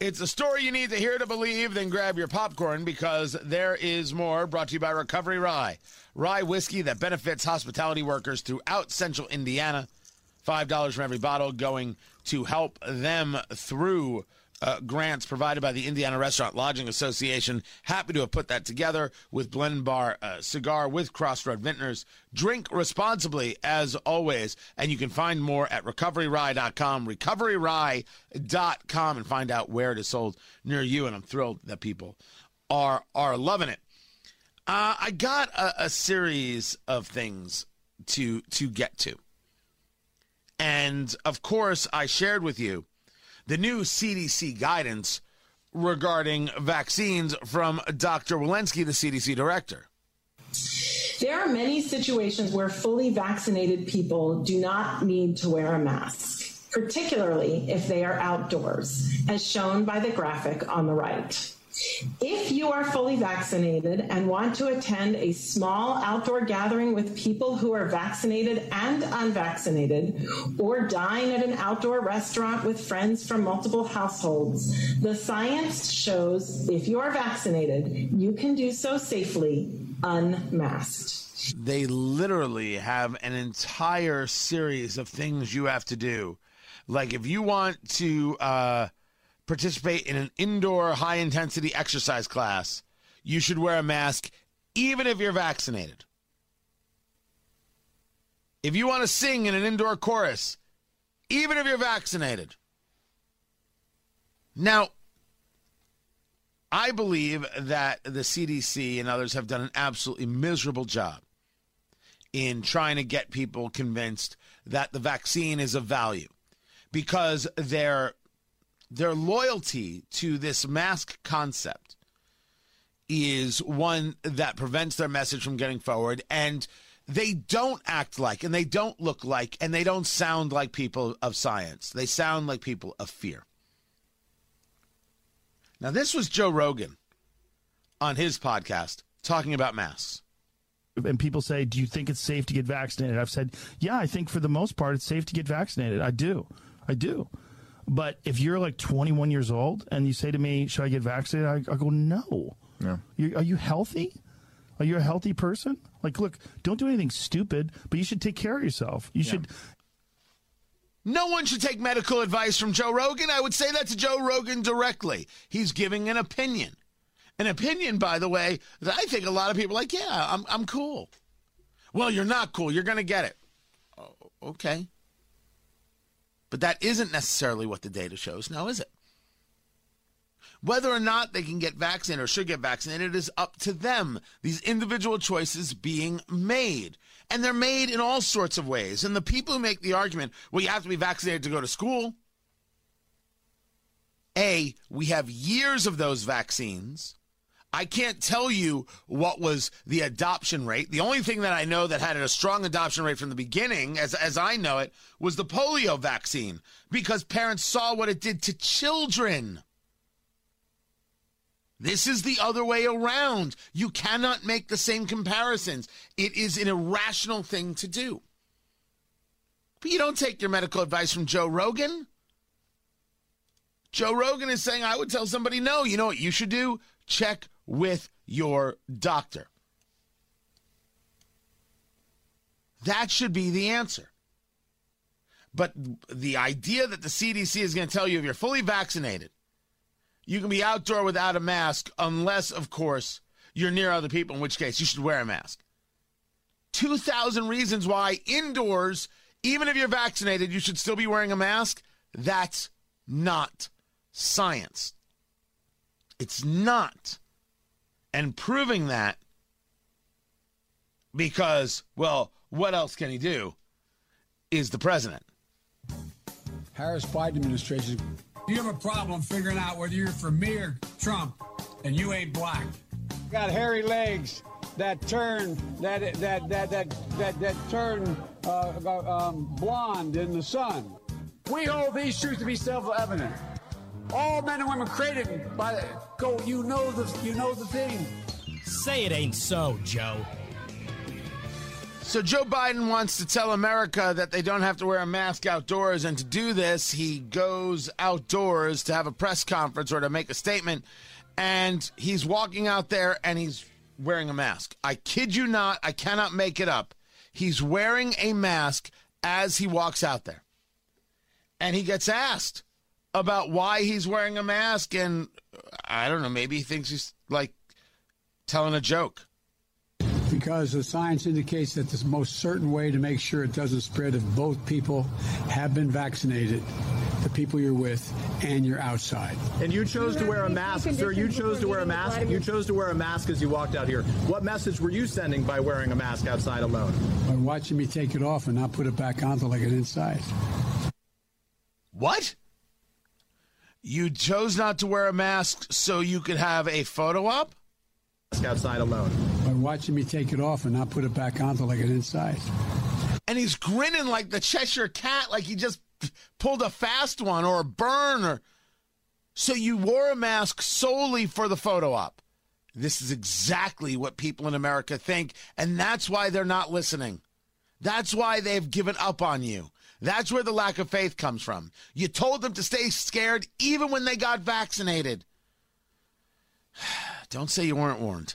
It's a story you need to hear to believe, then grab your popcorn because there is more. Brought to you by Recovery Rye. Rye whiskey that benefits hospitality workers throughout central Indiana. $5 from every bottle going to help them through uh, grants provided by the Indiana Restaurant Lodging Association. Happy to have put that together with Blend Bar uh, Cigar with Crossroad Vintners. Drink responsibly as always, and you can find more at recoveryrye.com, recoveryrye.com, and find out where it is sold near you. And I'm thrilled that people are are loving it. Uh, I got a, a series of things to to get to, and of course, I shared with you the new CDC guidance regarding vaccines from Dr. Walensky, the CDC director. There are many situations where fully vaccinated people do not need to wear a mask, particularly if they are outdoors, as shown by the graphic on the right. If you are fully vaccinated and want to attend a small outdoor gathering with people who are vaccinated and unvaccinated, or dine at an outdoor restaurant with friends from multiple households, the science shows if you are vaccinated, you can do so safely unmasked. They literally have an entire series of things you have to do. Like if you want to, uh, participate in an indoor high intensity exercise class, you should wear a mask even if you're vaccinated. If you want to sing in an indoor chorus, even if you're vaccinated. Now, I believe that the CDC and others have done an absolutely miserable job in trying to get people convinced that the vaccine is of value because they're their loyalty to this mask concept is one that prevents their message from getting forward and they don't act like and they don't look like and they don't sound like people of science. They sound like people of fear. Now this was joe rogan on his podcast talking about masks. And people say do you think it's safe to get vaccinated? I've said yeah i think for the most part it's safe to get vaccinated. I do. I do but if you're like 21 years old and you say to me, "Should I get vaccinated?" I, I go, "No." Yeah. you are you healthy? Are you a healthy person? Like, look, don't do anything stupid, but you should take care of yourself. You yeah. should. No one should take medical advice from Joe Rogan. I would say that to Joe Rogan directly. He's giving an opinion. An opinion, by the way, that I think a lot of people like, yeah, I'm, I'm cool. Well, you're not cool. You're going to get it. Oh, okay. But that isn't necessarily what the data shows now, is it? Whether or not they can get vaccinated or should get vaccinated is up to them. These individual choices being made. And they're made in all sorts of ways. And the people who make the argument, well, you have to be vaccinated to go to school. A, we have years of those vaccines. I can't tell you what was the adoption rate. The only thing that I know that had a strong adoption rate from the beginning, as, as I know it, was the polio vaccine because parents saw what it did to children. This is the other way around. You cannot make the same comparisons. It is an irrational thing to do. But you don't take your medical advice from Joe Rogan. Joe Rogan is saying, I would tell somebody, no, you know what you should do? Check with your doctor. That should be the answer. But the idea that the CDC is going to tell you if you're fully vaccinated, you can be outdoor without a mask, unless, of course, you're near other people, in which case you should wear a mask. 2,000 reasons why indoors, even if you're vaccinated, you should still be wearing a mask. That's not science. It's not and proving that because, well, what else can he do? Is the president. Harris Biden administration. You have a problem figuring out whether you're for me or Trump, and you ain't black. Got hairy legs that turn that that that that that that turn uh, um, blonde in the sun. We hold these truths to be self-evident. All men and women created by go. You know the you know the thing. Say it ain't so, Joe. So Joe Biden wants to tell America that they don't have to wear a mask outdoors, and to do this, he goes outdoors to have a press conference or to make a statement, and he's walking out there and he's wearing a mask. I kid you not, I cannot make it up. He's wearing a mask as he walks out there. And he gets asked about why he's wearing a mask, and I don't know, maybe he thinks he's like telling a joke because the science indicates that the most certain way to make sure it doesn't spread if both people have been vaccinated, the people you're with, and you're outside. And you chose to wear a mask, sir. You chose to wear a mask. You chose to wear a mask as you walked out here. What message were you sending by wearing a mask outside alone? By watching me take it off and not put it back on until I get inside. What? You chose not to wear a mask so you could have a photo op? outside alone. By watching me take it off and not put it back on until I get inside. And he's grinning like the Cheshire Cat, like he just pulled a fast one or a burn or. So you wore a mask solely for the photo op. This is exactly what people in America think, and that's why they're not listening. That's why they've given up on you. That's where the lack of faith comes from. You told them to stay scared even when they got vaccinated. Don't say you weren't warned.